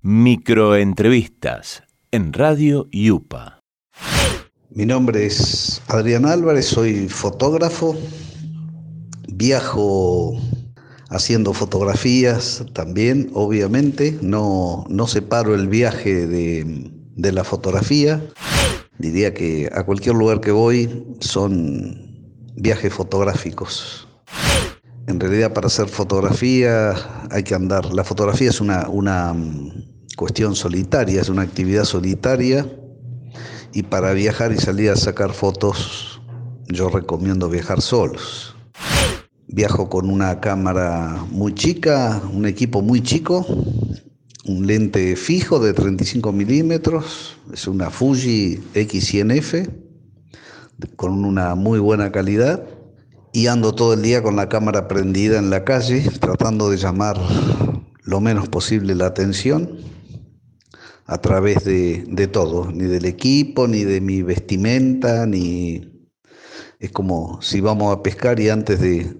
Microentrevistas en Radio Yupa. Mi nombre es Adrián Álvarez, soy fotógrafo, viajo haciendo fotografías también, obviamente, no, no separo el viaje de, de la fotografía. Diría que a cualquier lugar que voy son viajes fotográficos. En realidad para hacer fotografía hay que andar. La fotografía es una, una cuestión solitaria, es una actividad solitaria. Y para viajar y salir a sacar fotos yo recomiendo viajar solos. Viajo con una cámara muy chica, un equipo muy chico, un lente fijo de 35 milímetros, es una Fuji X100F con una muy buena calidad. Y ando todo el día con la cámara prendida en la calle, tratando de llamar lo menos posible la atención a través de, todo, ni del equipo, ni de mi vestimenta, ni... Es como si vamos a pescar y antes de,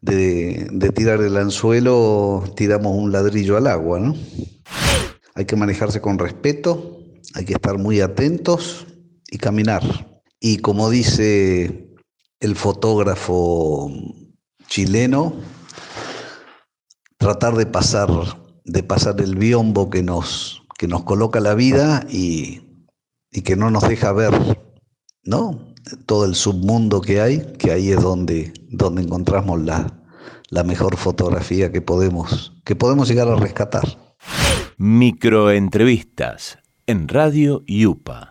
de, tirar el anzuelo tiramos un ladrillo al agua, ¿no? Hay que manejarse con respeto, hay que estar muy atentos y caminar. Y como dice el fotógrafo chileno, tratar de pasar, de pasar el biombo que nos, que nos coloca la vida y, que no nos deja ver, ¿no? Todo el submundo que hay, que ahí es donde, donde encontramos la, la mejor fotografía que podemos, que podemos llegar a rescatar. Microentrevistas en Radio Yupa.